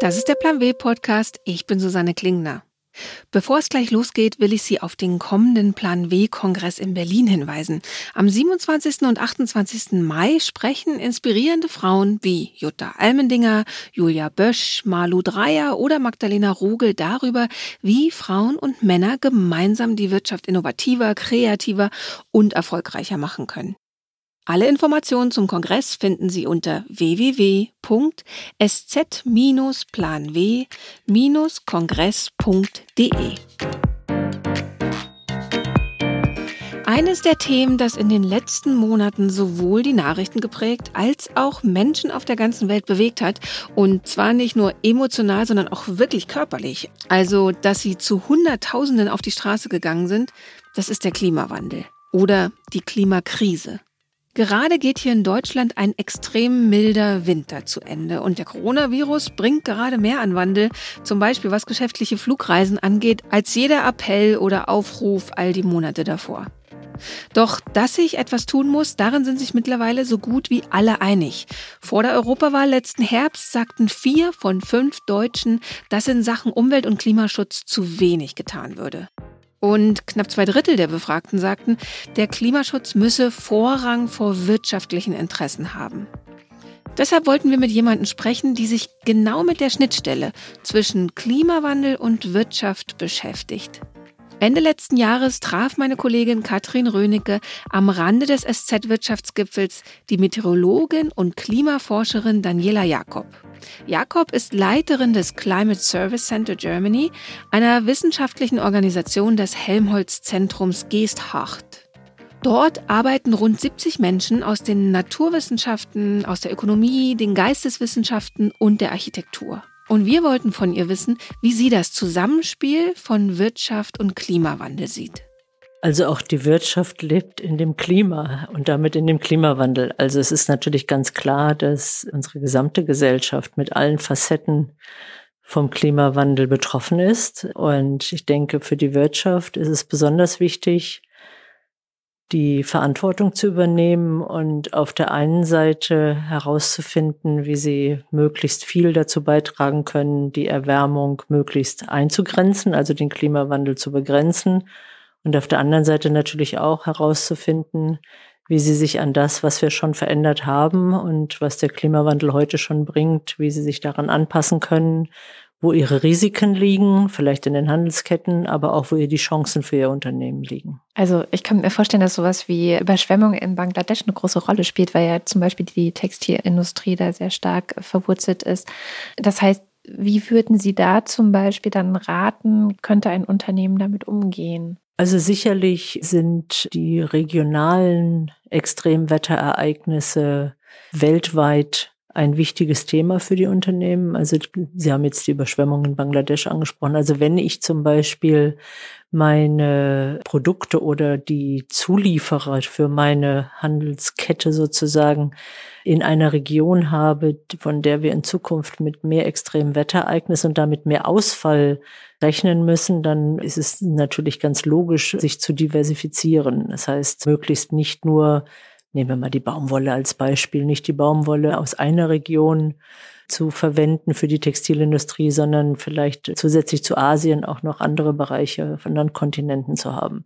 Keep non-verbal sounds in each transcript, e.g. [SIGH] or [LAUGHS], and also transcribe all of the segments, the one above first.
Das ist der Plan W Podcast. Ich bin Susanne Klingner. Bevor es gleich losgeht, will ich Sie auf den kommenden Plan W-Kongress in Berlin hinweisen. Am 27. und 28. Mai sprechen inspirierende Frauen wie Jutta Almendinger, Julia Bösch, Malu Dreyer oder Magdalena Rogel darüber, wie Frauen und Männer gemeinsam die Wirtschaft innovativer, kreativer und erfolgreicher machen können. Alle Informationen zum Kongress finden Sie unter www.sz-planw-kongress.de. Eines der Themen, das in den letzten Monaten sowohl die Nachrichten geprägt als auch Menschen auf der ganzen Welt bewegt hat. Und zwar nicht nur emotional, sondern auch wirklich körperlich. Also, dass sie zu Hunderttausenden auf die Straße gegangen sind, das ist der Klimawandel oder die Klimakrise. Gerade geht hier in Deutschland ein extrem milder Winter zu Ende und der Coronavirus bringt gerade mehr an Wandel, zum Beispiel was geschäftliche Flugreisen angeht, als jeder Appell oder Aufruf all die Monate davor. Doch dass sich etwas tun muss, darin sind sich mittlerweile so gut wie alle einig. Vor der Europawahl letzten Herbst sagten vier von fünf Deutschen, dass in Sachen Umwelt- und Klimaschutz zu wenig getan würde. Und knapp zwei Drittel der Befragten sagten, der Klimaschutz müsse Vorrang vor wirtschaftlichen Interessen haben. Deshalb wollten wir mit jemandem sprechen, die sich genau mit der Schnittstelle zwischen Klimawandel und Wirtschaft beschäftigt. Ende letzten Jahres traf meine Kollegin Katrin Rönecke am Rande des SZ-Wirtschaftsgipfels die Meteorologin und Klimaforscherin Daniela Jakob. Jakob ist Leiterin des Climate Service Center Germany, einer wissenschaftlichen Organisation des Helmholtz-Zentrums Geesthacht. Dort arbeiten rund 70 Menschen aus den Naturwissenschaften, aus der Ökonomie, den Geisteswissenschaften und der Architektur. Und wir wollten von ihr wissen, wie sie das Zusammenspiel von Wirtschaft und Klimawandel sieht. Also auch die Wirtschaft lebt in dem Klima und damit in dem Klimawandel. Also es ist natürlich ganz klar, dass unsere gesamte Gesellschaft mit allen Facetten vom Klimawandel betroffen ist. Und ich denke, für die Wirtschaft ist es besonders wichtig, die Verantwortung zu übernehmen und auf der einen Seite herauszufinden, wie sie möglichst viel dazu beitragen können, die Erwärmung möglichst einzugrenzen, also den Klimawandel zu begrenzen. Und auf der anderen Seite natürlich auch herauszufinden, wie sie sich an das, was wir schon verändert haben und was der Klimawandel heute schon bringt, wie sie sich daran anpassen können, wo ihre Risiken liegen, vielleicht in den Handelsketten, aber auch wo ihr die Chancen für ihr Unternehmen liegen. Also ich kann mir vorstellen, dass sowas wie Überschwemmung in Bangladesch eine große Rolle spielt, weil ja zum Beispiel die Textilindustrie da sehr stark verwurzelt ist. Das heißt, wie würden Sie da zum Beispiel dann raten, könnte ein Unternehmen damit umgehen? Also sicherlich sind die regionalen Extremwetterereignisse weltweit ein wichtiges Thema für die Unternehmen. Also Sie haben jetzt die Überschwemmung in Bangladesch angesprochen. Also wenn ich zum Beispiel meine Produkte oder die Zulieferer für meine Handelskette sozusagen in einer Region habe, von der wir in Zukunft mit mehr extremen Wetterereignissen und damit mehr Ausfall rechnen müssen, dann ist es natürlich ganz logisch, sich zu diversifizieren. Das heißt, möglichst nicht nur, nehmen wir mal die Baumwolle als Beispiel, nicht die Baumwolle aus einer Region zu verwenden für die Textilindustrie, sondern vielleicht zusätzlich zu Asien auch noch andere Bereiche von anderen Kontinenten zu haben.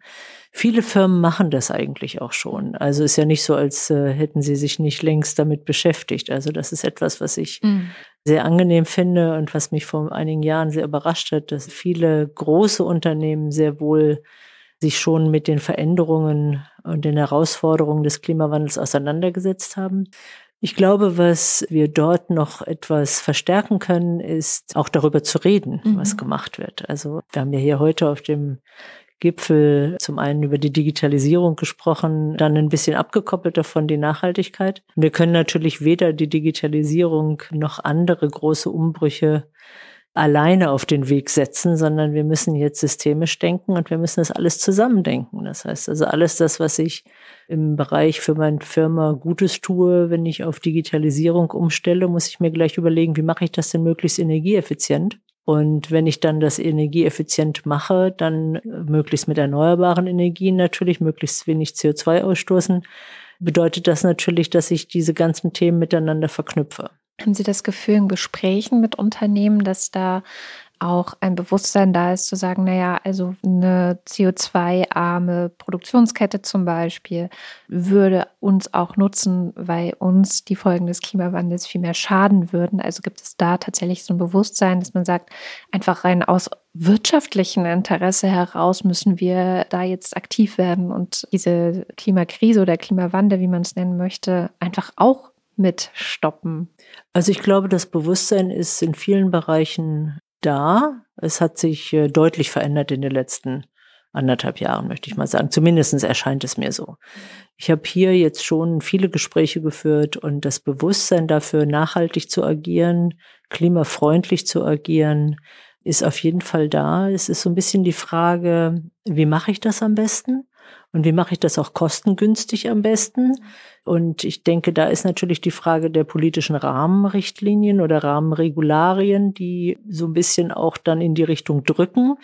Viele Firmen machen das eigentlich auch schon. Also ist ja nicht so, als äh, hätten sie sich nicht längst damit beschäftigt. Also das ist etwas, was ich mhm. sehr angenehm finde und was mich vor einigen Jahren sehr überrascht hat, dass viele große Unternehmen sehr wohl sich schon mit den Veränderungen und den Herausforderungen des Klimawandels auseinandergesetzt haben. Ich glaube, was wir dort noch etwas verstärken können, ist auch darüber zu reden, mhm. was gemacht wird. Also wir haben ja hier heute auf dem Gipfel zum einen über die Digitalisierung gesprochen, dann ein bisschen abgekoppelt davon die Nachhaltigkeit. Wir können natürlich weder die Digitalisierung noch andere große Umbrüche alleine auf den Weg setzen, sondern wir müssen jetzt systemisch denken und wir müssen das alles zusammendenken. Das heißt also alles das, was ich im Bereich für meine Firma Gutes tue, wenn ich auf Digitalisierung umstelle, muss ich mir gleich überlegen, wie mache ich das denn möglichst energieeffizient? Und wenn ich dann das energieeffizient mache, dann möglichst mit erneuerbaren Energien natürlich, möglichst wenig CO2 ausstoßen, bedeutet das natürlich, dass ich diese ganzen Themen miteinander verknüpfe. Haben Sie das Gefühl in Gesprächen mit Unternehmen, dass da auch ein Bewusstsein da ist, zu sagen, naja, also eine CO2-arme Produktionskette zum Beispiel würde uns auch nutzen, weil uns die Folgen des Klimawandels viel mehr schaden würden. Also gibt es da tatsächlich so ein Bewusstsein, dass man sagt, einfach rein aus wirtschaftlichen Interesse heraus müssen wir da jetzt aktiv werden und diese Klimakrise oder Klimawandel, wie man es nennen möchte, einfach auch mit stoppen? Also ich glaube, das Bewusstsein ist in vielen Bereichen da. Es hat sich äh, deutlich verändert in den letzten anderthalb Jahren, möchte ich mal sagen. Zumindest erscheint es mir so. Ich habe hier jetzt schon viele Gespräche geführt und das Bewusstsein dafür, nachhaltig zu agieren, klimafreundlich zu agieren, ist auf jeden Fall da. Es ist so ein bisschen die Frage, wie mache ich das am besten? Und wie mache ich das auch kostengünstig am besten? Und ich denke, da ist natürlich die Frage der politischen Rahmenrichtlinien oder Rahmenregularien, die so ein bisschen auch dann in die Richtung drücken.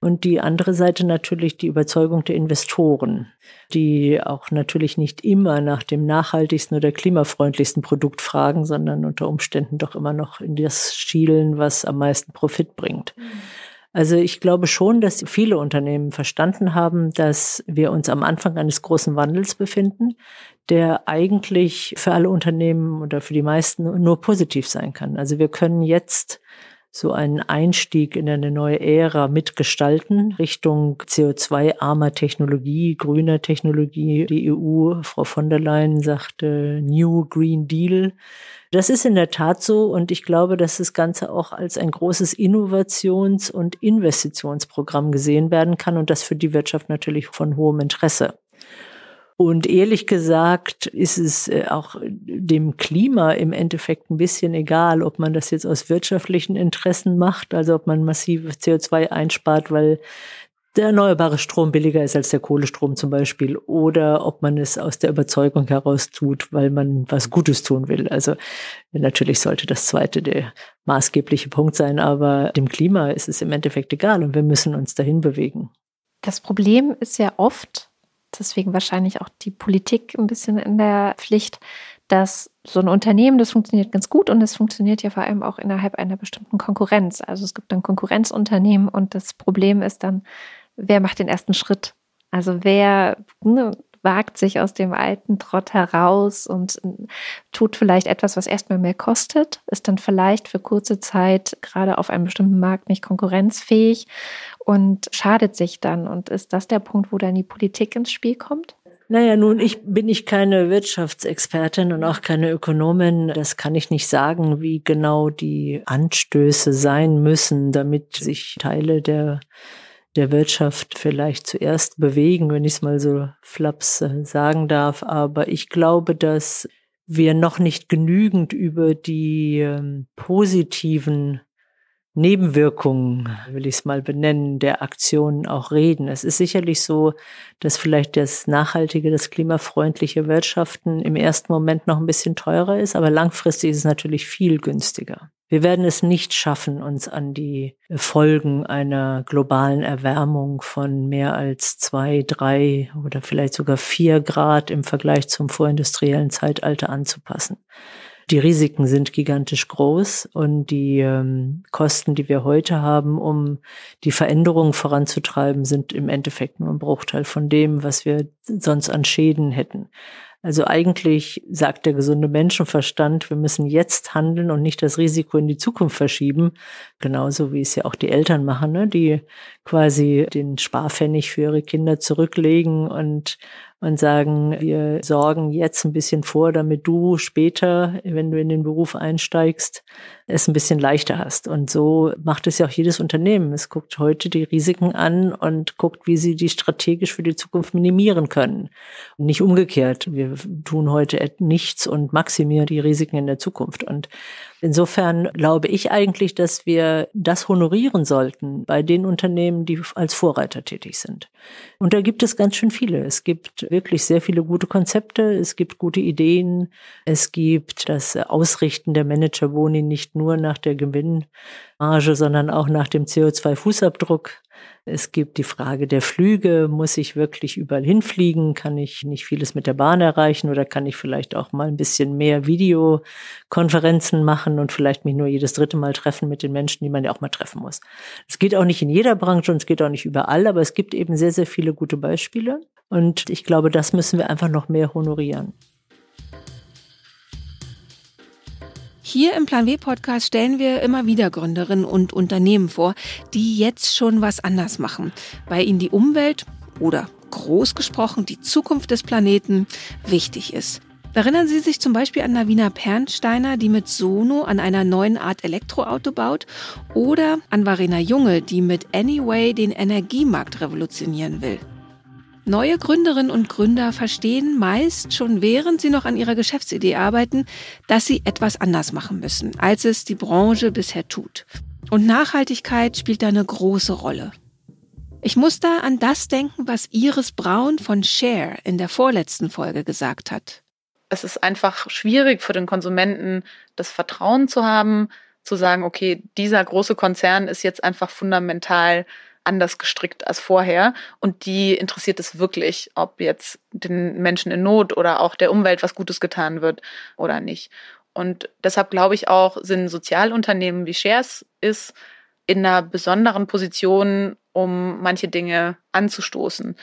Und die andere Seite natürlich die Überzeugung der Investoren, die auch natürlich nicht immer nach dem nachhaltigsten oder klimafreundlichsten Produkt fragen, sondern unter Umständen doch immer noch in das schielen, was am meisten Profit bringt. Mhm. Also ich glaube schon, dass viele Unternehmen verstanden haben, dass wir uns am Anfang eines großen Wandels befinden, der eigentlich für alle Unternehmen oder für die meisten nur positiv sein kann. Also wir können jetzt so einen Einstieg in eine neue Ära mitgestalten Richtung CO2-armer Technologie, grüner Technologie. Die EU, Frau von der Leyen sagte New Green Deal. Das ist in der Tat so und ich glaube, dass das Ganze auch als ein großes Innovations- und Investitionsprogramm gesehen werden kann und das für die Wirtschaft natürlich von hohem Interesse. Und ehrlich gesagt ist es äh, auch dem Klima im Endeffekt ein bisschen egal, ob man das jetzt aus wirtschaftlichen Interessen macht, also ob man massiv CO2 einspart, weil der erneuerbare Strom billiger ist als der Kohlestrom zum Beispiel, oder ob man es aus der Überzeugung heraus tut, weil man was Gutes tun will. Also natürlich sollte das zweite der maßgebliche Punkt sein, aber dem Klima ist es im Endeffekt egal und wir müssen uns dahin bewegen. Das Problem ist ja oft, deswegen wahrscheinlich auch die Politik ein bisschen in der Pflicht, dass so ein Unternehmen, das funktioniert ganz gut und es funktioniert ja vor allem auch innerhalb einer bestimmten Konkurrenz. Also es gibt dann Konkurrenzunternehmen und das Problem ist dann, wer macht den ersten Schritt? Also wer ne, wagt sich aus dem alten Trott heraus und tut vielleicht etwas, was erstmal mehr kostet, ist dann vielleicht für kurze Zeit gerade auf einem bestimmten Markt nicht konkurrenzfähig und schadet sich dann. Und ist das der Punkt, wo dann die Politik ins Spiel kommt? Naja, nun, ich bin ich keine Wirtschaftsexpertin und auch keine Ökonomin. Das kann ich nicht sagen, wie genau die Anstöße sein müssen, damit sich Teile der der Wirtschaft vielleicht zuerst bewegen, wenn ich es mal so flaps äh, sagen darf. Aber ich glaube, dass wir noch nicht genügend über die ähm, positiven Nebenwirkungen, will ich es mal benennen, der Aktionen auch reden. Es ist sicherlich so, dass vielleicht das nachhaltige, das klimafreundliche Wirtschaften im ersten Moment noch ein bisschen teurer ist, aber langfristig ist es natürlich viel günstiger. Wir werden es nicht schaffen, uns an die Folgen einer globalen Erwärmung von mehr als zwei, drei oder vielleicht sogar vier Grad im Vergleich zum vorindustriellen Zeitalter anzupassen. Die Risiken sind gigantisch groß und die ähm, Kosten, die wir heute haben, um die Veränderungen voranzutreiben, sind im Endeffekt nur ein Bruchteil von dem, was wir sonst an Schäden hätten. Also eigentlich sagt der gesunde Menschenverstand, wir müssen jetzt handeln und nicht das Risiko in die Zukunft verschieben. Genauso wie es ja auch die Eltern machen, ne? die quasi den Sparpfennig für ihre Kinder zurücklegen und und sagen, wir sorgen jetzt ein bisschen vor, damit du später, wenn du in den Beruf einsteigst, es ein bisschen leichter hast. Und so macht es ja auch jedes Unternehmen. Es guckt heute die Risiken an und guckt, wie sie die strategisch für die Zukunft minimieren können. Und nicht umgekehrt. Wir tun heute nichts und maximieren die Risiken in der Zukunft. Und Insofern glaube ich eigentlich, dass wir das honorieren sollten bei den Unternehmen, die als Vorreiter tätig sind. Und da gibt es ganz schön viele. Es gibt wirklich sehr viele gute Konzepte, es gibt gute Ideen, es gibt das Ausrichten der Managerboni nicht nur nach der Gewinnmarge, sondern auch nach dem CO2-Fußabdruck Es gibt die Frage der Flüge. Muss ich wirklich überall hinfliegen? Kann ich nicht vieles mit der Bahn erreichen oder kann ich vielleicht auch mal ein bisschen mehr Videokonferenzen machen und vielleicht mich nur jedes dritte Mal treffen mit den Menschen, die man ja auch mal treffen muss? Es geht auch nicht in jeder Branche und es geht auch nicht überall, aber es gibt eben sehr, sehr viele gute Beispiele. Und ich glaube, das müssen wir einfach noch mehr honorieren. Hier im Plan W Podcast stellen wir immer wieder Gründerinnen und Unternehmen vor, die jetzt schon was anders machen, weil ihnen die Umwelt oder groß gesprochen die Zukunft des Planeten wichtig ist. Erinnern Sie sich zum Beispiel an Navina Pernsteiner, die mit Sono an einer neuen Art Elektroauto baut? Oder an Varena Junge, die mit Anyway den Energiemarkt revolutionieren will? Neue Gründerinnen und Gründer verstehen meist schon während sie noch an ihrer Geschäftsidee arbeiten, dass sie etwas anders machen müssen, als es die Branche bisher tut. Und Nachhaltigkeit spielt da eine große Rolle. Ich muss da an das denken, was Iris Braun von Share in der vorletzten Folge gesagt hat. Es ist einfach schwierig für den Konsumenten, das Vertrauen zu haben, zu sagen, okay, dieser große Konzern ist jetzt einfach fundamental anders gestrickt als vorher. Und die interessiert es wirklich, ob jetzt den Menschen in Not oder auch der Umwelt was Gutes getan wird oder nicht. Und deshalb glaube ich auch, sind Sozialunternehmen wie Shares ist in einer besonderen Position, um manche Dinge anzustoßen.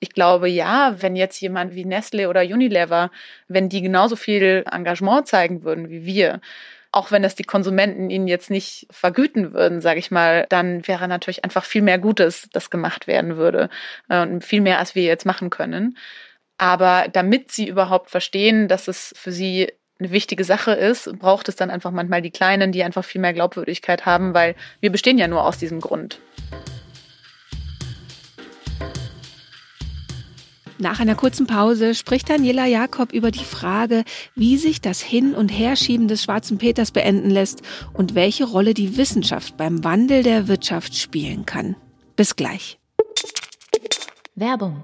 Ich glaube, ja, wenn jetzt jemand wie Nestle oder Unilever, wenn die genauso viel Engagement zeigen würden wie wir, auch wenn das die Konsumenten ihnen jetzt nicht vergüten würden, sage ich mal, dann wäre natürlich einfach viel mehr Gutes, das gemacht werden würde äh, und viel mehr, als wir jetzt machen können. Aber damit sie überhaupt verstehen, dass es für sie eine wichtige Sache ist, braucht es dann einfach manchmal die Kleinen, die einfach viel mehr Glaubwürdigkeit haben, weil wir bestehen ja nur aus diesem Grund. Nach einer kurzen Pause spricht Daniela Jakob über die Frage, wie sich das Hin- und Herschieben des Schwarzen Peters beenden lässt und welche Rolle die Wissenschaft beim Wandel der Wirtschaft spielen kann. Bis gleich. Werbung.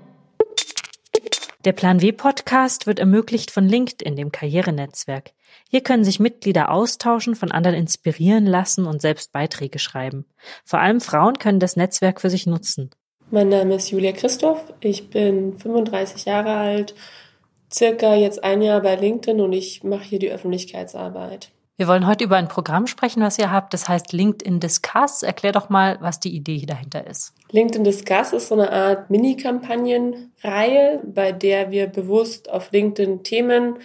Der Plan W Podcast wird ermöglicht von LinkedIn, dem Karrierenetzwerk. Hier können sich Mitglieder austauschen, von anderen inspirieren lassen und selbst Beiträge schreiben. Vor allem Frauen können das Netzwerk für sich nutzen. Mein Name ist Julia Christoph. Ich bin 35 Jahre alt, circa jetzt ein Jahr bei LinkedIn und ich mache hier die Öffentlichkeitsarbeit. Wir wollen heute über ein Programm sprechen, was ihr habt. Das heißt LinkedIn Discuss. Erklär doch mal, was die Idee dahinter ist. LinkedIn Discuss ist so eine Art Mini-Kampagnenreihe, bei der wir bewusst auf LinkedIn Themen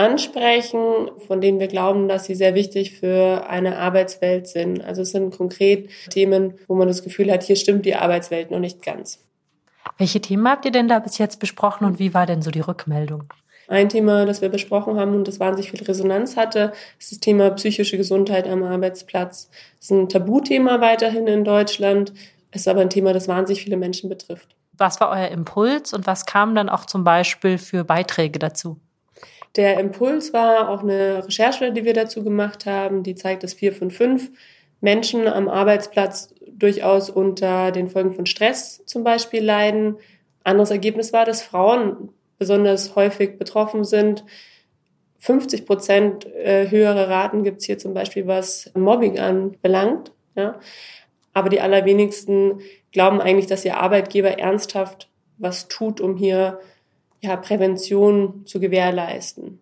ansprechen, von denen wir glauben, dass sie sehr wichtig für eine Arbeitswelt sind. Also es sind konkret Themen, wo man das Gefühl hat, hier stimmt die Arbeitswelt noch nicht ganz. Welche Themen habt ihr denn da bis jetzt besprochen und wie war denn so die Rückmeldung? Ein Thema, das wir besprochen haben und das wahnsinnig viel Resonanz hatte, ist das Thema psychische Gesundheit am Arbeitsplatz. Das ist ein Tabuthema weiterhin in Deutschland, ist aber ein Thema, das wahnsinnig viele Menschen betrifft. Was war euer Impuls und was kam dann auch zum Beispiel für Beiträge dazu? Der Impuls war auch eine Recherche, die wir dazu gemacht haben, die zeigt, dass vier von fünf Menschen am Arbeitsplatz durchaus unter den Folgen von Stress zum Beispiel leiden. Anderes Ergebnis war, dass Frauen besonders häufig betroffen sind. 50 Prozent äh, höhere Raten gibt's hier zum Beispiel, was Mobbing anbelangt. Ja. Aber die allerwenigsten glauben eigentlich, dass ihr Arbeitgeber ernsthaft was tut, um hier ja, Prävention zu gewährleisten.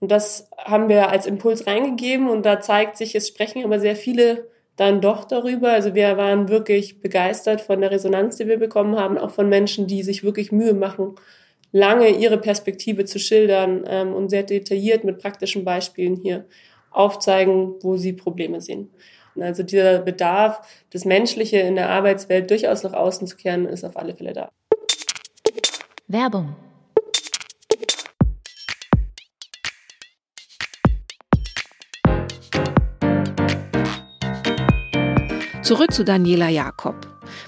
Und das haben wir als Impuls reingegeben und da zeigt sich, es sprechen aber sehr viele dann doch darüber. Also wir waren wirklich begeistert von der Resonanz, die wir bekommen haben, auch von Menschen, die sich wirklich Mühe machen, lange ihre Perspektive zu schildern ähm, und sehr detailliert mit praktischen Beispielen hier aufzeigen, wo sie Probleme sehen. Und also dieser Bedarf, das Menschliche in der Arbeitswelt durchaus nach außen zu kehren, ist auf alle Fälle da. Werbung Zurück zu Daniela Jakob.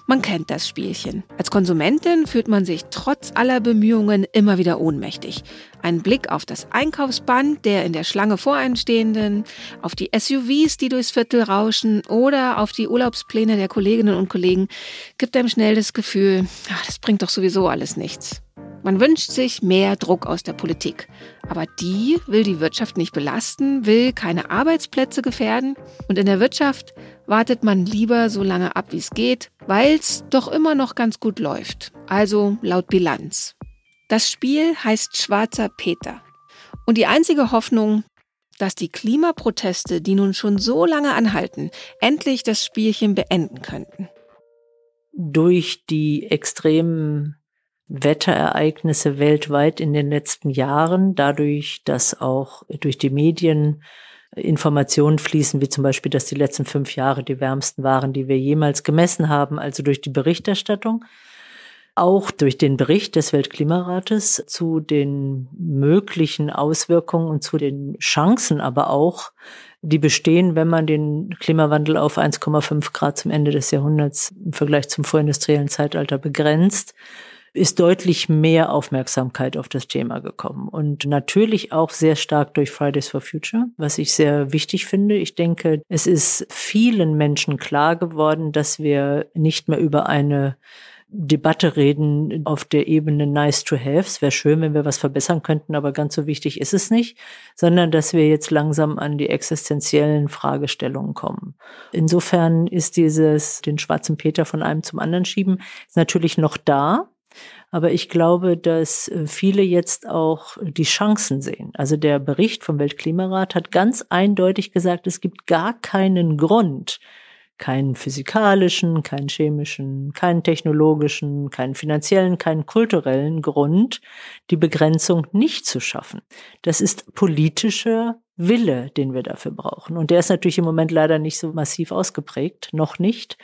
Man kennt das Spielchen. Als Konsumentin fühlt man sich trotz aller Bemühungen immer wieder ohnmächtig. Ein Blick auf das Einkaufsband der in der Schlange vor einen stehenden, auf die SUVs, die durchs Viertel rauschen oder auf die Urlaubspläne der Kolleginnen und Kollegen gibt einem schnell das Gefühl, ach, das bringt doch sowieso alles nichts. Man wünscht sich mehr Druck aus der Politik. Aber die will die Wirtschaft nicht belasten, will keine Arbeitsplätze gefährden. Und in der Wirtschaft wartet man lieber so lange ab, wie es geht, weil es doch immer noch ganz gut läuft. Also laut Bilanz. Das Spiel heißt Schwarzer Peter. Und die einzige Hoffnung, dass die Klimaproteste, die nun schon so lange anhalten, endlich das Spielchen beenden könnten. Durch die extremen Wetterereignisse weltweit in den letzten Jahren, dadurch, dass auch durch die Medien Informationen fließen, wie zum Beispiel, dass die letzten fünf Jahre die wärmsten waren, die wir jemals gemessen haben, also durch die Berichterstattung, auch durch den Bericht des Weltklimarates zu den möglichen Auswirkungen und zu den Chancen, aber auch, die bestehen, wenn man den Klimawandel auf 1,5 Grad zum Ende des Jahrhunderts im Vergleich zum vorindustriellen Zeitalter begrenzt, ist deutlich mehr Aufmerksamkeit auf das Thema gekommen. Und natürlich auch sehr stark durch Fridays for Future, was ich sehr wichtig finde. Ich denke, es ist vielen Menschen klar geworden, dass wir nicht mehr über eine Debatte reden auf der Ebene nice to have. Es wäre schön, wenn wir was verbessern könnten, aber ganz so wichtig ist es nicht, sondern dass wir jetzt langsam an die existenziellen Fragestellungen kommen. Insofern ist dieses, den schwarzen Peter von einem zum anderen schieben, natürlich noch da. Aber ich glaube, dass äh, viele jetzt auch die Chancen sehen. Also der Bericht vom Weltklimarat hat ganz eindeutig gesagt, es gibt gar keinen Grund, keinen physikalischen, keinen chemischen, keinen technologischen, keinen finanziellen, keinen kulturellen Grund, die Begrenzung nicht zu schaffen. Das ist politischer Wille, den wir dafür brauchen. Und der ist natürlich im Moment leider nicht so massiv ausgeprägt, noch nicht.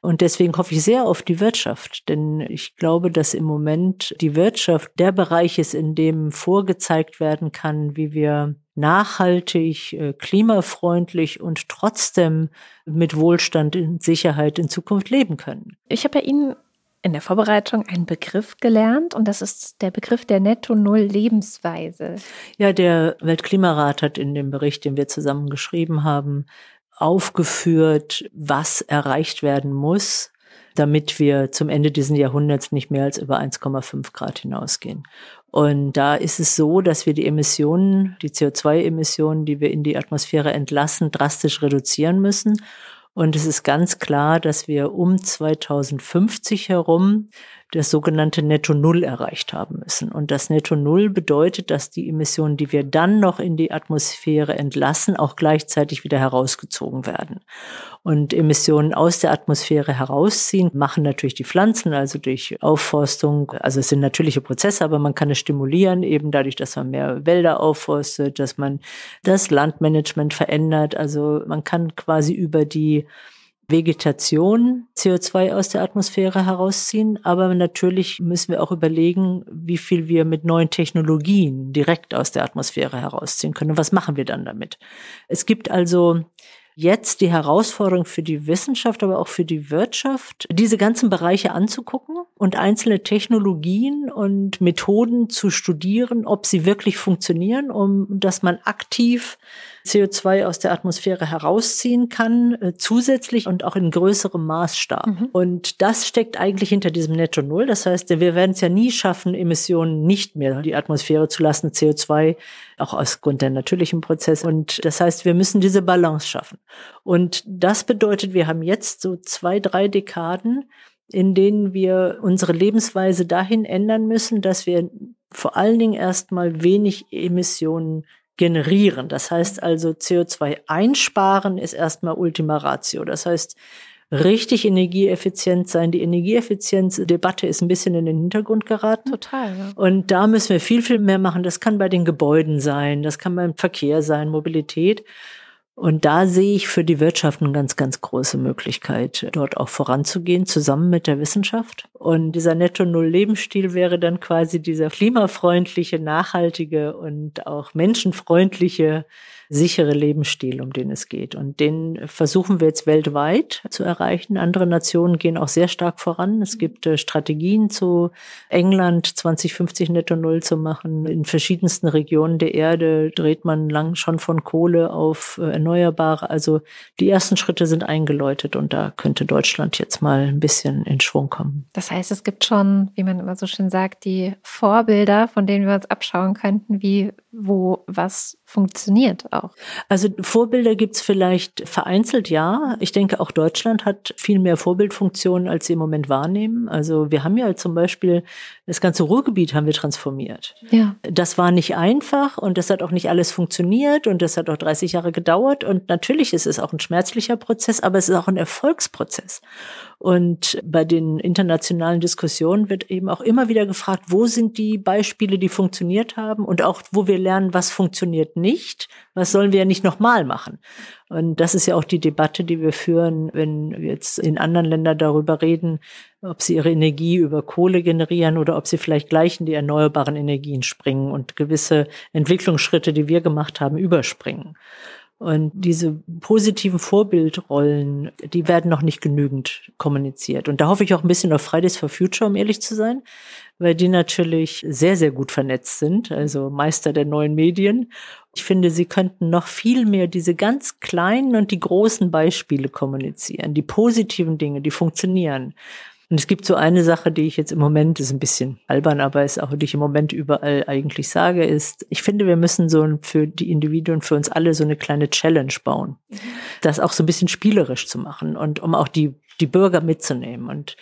Und deswegen hoffe ich sehr auf die Wirtschaft, denn ich glaube, dass im Moment die Wirtschaft der Bereich ist, in dem vorgezeigt werden kann, wie wir nachhaltig, äh, klimafreundlich und trotzdem mit Wohlstand und Sicherheit in Zukunft leben können. Ich habe bei Ihnen in der Vorbereitung einen Begriff gelernt und das ist der Begriff der Netto-Null-Lebensweise. Ja, der Weltklimarat hat in dem Bericht, den wir zusammen geschrieben haben, aufgeführt, was erreicht werden muss, damit wir zum Ende dieses Jahrhunderts nicht mehr als über 1,5 Grad hinausgehen. Und da ist es so, dass wir die Emissionen, die CO2-Emissionen, die wir in die Atmosphäre entlassen, drastisch reduzieren müssen. Und es ist ganz klar, dass wir um 2050 herum das sogenannte Netto Null erreicht haben müssen. Und das Netto Null bedeutet, dass die Emissionen, die wir dann noch in die Atmosphäre entlassen, auch gleichzeitig wieder herausgezogen werden. Und Emissionen aus der Atmosphäre herausziehen, machen natürlich die Pflanzen, also durch Aufforstung. Also es sind natürliche Prozesse, aber man kann es stimulieren, eben dadurch, dass man mehr Wälder aufforstet, dass man das Landmanagement verändert. Also man kann quasi über die Vegetation CO2 aus der Atmosphäre herausziehen. Aber natürlich müssen wir auch überlegen, wie viel wir mit neuen Technologien direkt aus der Atmosphäre herausziehen können. Was machen wir dann damit? Es gibt also jetzt die Herausforderung für die Wissenschaft, aber auch für die Wirtschaft, diese ganzen Bereiche anzugucken und einzelne Technologien und Methoden zu studieren, ob sie wirklich funktionieren, um dass man aktiv CO2 aus der Atmosphäre herausziehen kann, äh, zusätzlich und auch in größerem Maßstab. Mhm. Und das steckt eigentlich hinter diesem Netto Null. Das heißt, wir werden es ja nie schaffen, Emissionen nicht mehr die Atmosphäre zu lassen, CO2, auch aus Grund der natürlichen Prozesse. Und das heißt, wir müssen diese Balance schaffen. Und das bedeutet, wir haben jetzt so zwei, drei Dekaden, in denen wir unsere Lebensweise dahin ändern müssen, dass wir vor allen Dingen erstmal wenig Emissionen generieren. Das heißt also, CO2 einsparen ist erstmal Ultima Ratio. Das heißt, richtig energieeffizient sein. Die Energieeffizienzdebatte ist ein bisschen in den Hintergrund geraten. Total. Ja. Und da müssen wir viel, viel mehr machen. Das kann bei den Gebäuden sein, das kann beim Verkehr sein, Mobilität. Und da sehe ich für die Wirtschaft eine ganz, ganz große Möglichkeit, dort auch voranzugehen, zusammen mit der Wissenschaft. Und dieser Netto-Null-Lebensstil wäre dann quasi dieser klimafreundliche, nachhaltige und auch menschenfreundliche sichere Lebensstil, um den es geht. Und den versuchen wir jetzt weltweit zu erreichen. Andere Nationen gehen auch sehr stark voran. Es gibt äh, Strategien zu England 2050 Netto Null zu machen. In verschiedensten Regionen der Erde dreht man lang schon von Kohle auf äh, Erneuerbare. Also die ersten Schritte sind eingeläutet und da könnte Deutschland jetzt mal ein bisschen in Schwung kommen. Das heißt, es gibt schon, wie man immer so schön sagt, die Vorbilder, von denen wir uns abschauen könnten, wie wo was funktioniert auch. Also Vorbilder gibt's vielleicht vereinzelt, ja. Ich denke, auch Deutschland hat viel mehr Vorbildfunktionen, als sie im Moment wahrnehmen. Also wir haben ja zum Beispiel das ganze Ruhrgebiet haben wir transformiert. Ja. Das war nicht einfach und das hat auch nicht alles funktioniert und das hat auch 30 Jahre gedauert. Und natürlich ist es auch ein schmerzlicher Prozess, aber es ist auch ein Erfolgsprozess. Und bei den internationalen Diskussionen wird eben auch immer wieder gefragt, wo sind die Beispiele, die funktioniert haben und auch wo wir lernen, was funktioniert nicht, was sollen wir nicht nochmal machen. Und das ist ja auch die Debatte, die wir führen, wenn wir jetzt in anderen Ländern darüber reden, ob sie ihre Energie über Kohle generieren oder ob sie vielleicht gleich in die erneuerbaren Energien springen und gewisse Entwicklungsschritte, die wir gemacht haben, überspringen. Und diese positiven Vorbildrollen, die werden noch nicht genügend kommuniziert. Und da hoffe ich auch ein bisschen auf Fridays for Future, um ehrlich zu sein, weil die natürlich sehr, sehr gut vernetzt sind, also Meister der neuen Medien. Ich finde, sie könnten noch viel mehr diese ganz kleinen und die großen Beispiele kommunizieren, die positiven Dinge, die funktionieren. Und es gibt so eine Sache, die ich jetzt im Moment, ist ein bisschen albern, aber ist auch, die ich im Moment überall eigentlich sage, ist, ich finde, wir müssen so für die Individuen, für uns alle so eine kleine Challenge bauen. Das auch so ein bisschen spielerisch zu machen und um auch die, die Bürger mitzunehmen. Und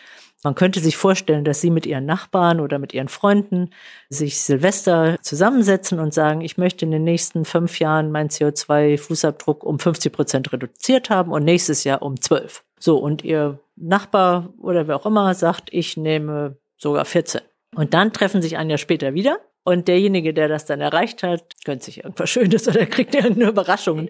man könnte sich vorstellen, dass Sie mit Ihren Nachbarn oder mit Ihren Freunden sich Silvester zusammensetzen und sagen, ich möchte in den nächsten fünf Jahren meinen CO2-Fußabdruck um 50 Prozent reduziert haben und nächstes Jahr um 12. So, und Ihr Nachbar oder wer auch immer sagt, ich nehme sogar 14. Und dann treffen sich ein Jahr später wieder und derjenige, der das dann erreicht hat, gönnt sich irgendwas Schönes oder kriegt irgendeine Überraschung.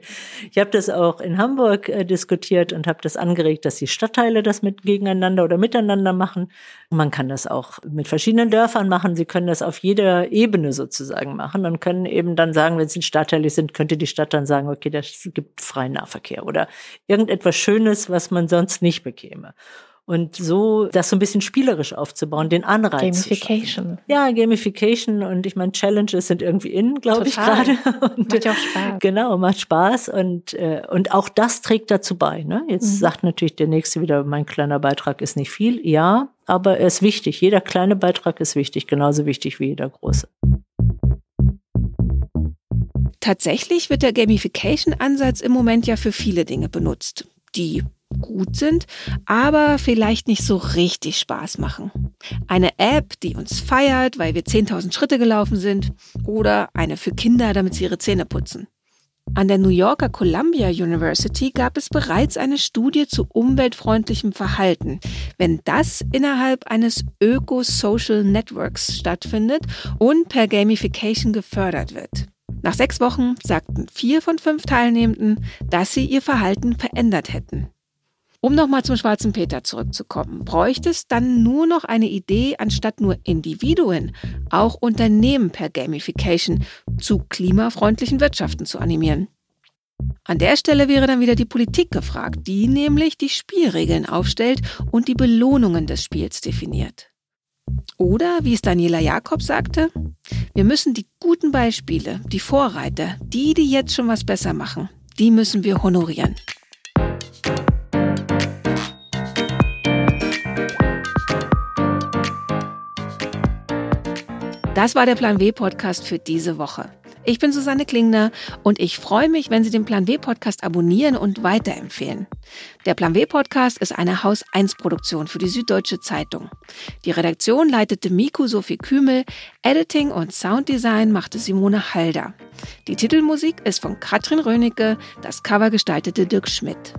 Ich habe das auch in Hamburg äh, diskutiert und habe das angeregt, dass die Stadtteile das mit gegeneinander oder miteinander machen. Man kann das auch mit verschiedenen Dörfern machen. Sie können das auf jeder Ebene sozusagen machen und können eben dann sagen, wenn es in Stadtteile sind, könnte die Stadt dann sagen, okay, das gibt freien Nahverkehr oder irgendetwas Schönes, was man sonst nicht bekäme. Und so das so ein bisschen spielerisch aufzubauen, den Anreiz. Gamification. Ja, Gamification und ich meine, Challenges sind irgendwie in, glaube ich, gerade. [LAUGHS] Macht ja auch Spaß. Genau, macht Spaß und, äh, und auch das trägt dazu bei. Ne? Jetzt mhm. sagt natürlich der Nächste wieder, mein kleiner Beitrag ist nicht viel. Ja, aber er ist wichtig. Jeder kleine Beitrag ist wichtig, genauso wichtig wie jeder große. Tatsächlich wird der Gamification-Ansatz im Moment ja für viele Dinge benutzt, die gut sind, aber vielleicht nicht so richtig Spaß machen. Eine App, die uns feiert, weil wir 10.000 Schritte gelaufen sind, oder eine für Kinder, damit sie ihre Zähne putzen. An der New Yorker Columbia University gab es bereits eine Studie zu umweltfreundlichem Verhalten, wenn das innerhalb eines Öko-Social Networks stattfindet und per Gamification gefördert wird. Nach sechs Wochen sagten vier von fünf Teilnehmenden, dass sie ihr Verhalten verändert hätten. Um nochmal zum Schwarzen Peter zurückzukommen, bräuchte es dann nur noch eine Idee, anstatt nur Individuen, auch Unternehmen per Gamification zu klimafreundlichen Wirtschaften zu animieren. An der Stelle wäre dann wieder die Politik gefragt, die nämlich die Spielregeln aufstellt und die Belohnungen des Spiels definiert. Oder, wie es Daniela Jakob sagte, wir müssen die guten Beispiele, die Vorreiter, die, die jetzt schon was besser machen, die müssen wir honorieren. Das war der Plan W Podcast für diese Woche. Ich bin Susanne Klingner und ich freue mich, wenn Sie den Plan W Podcast abonnieren und weiterempfehlen. Der Plan W Podcast ist eine Haus 1 Produktion für die Süddeutsche Zeitung. Die Redaktion leitete Miku Sophie Kümel, Editing und Sounddesign machte Simone Halder. Die Titelmusik ist von Katrin Rönecke, das Cover gestaltete Dirk Schmidt.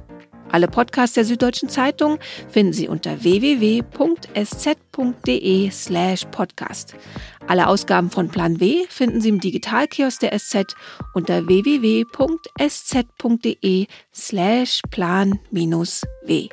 Alle Podcasts der Süddeutschen Zeitung finden Sie unter www.sz.de slash podcast. Alle Ausgaben von Plan W finden Sie im Digitalkiosk der SZ unter www.sz.de slash plan-w.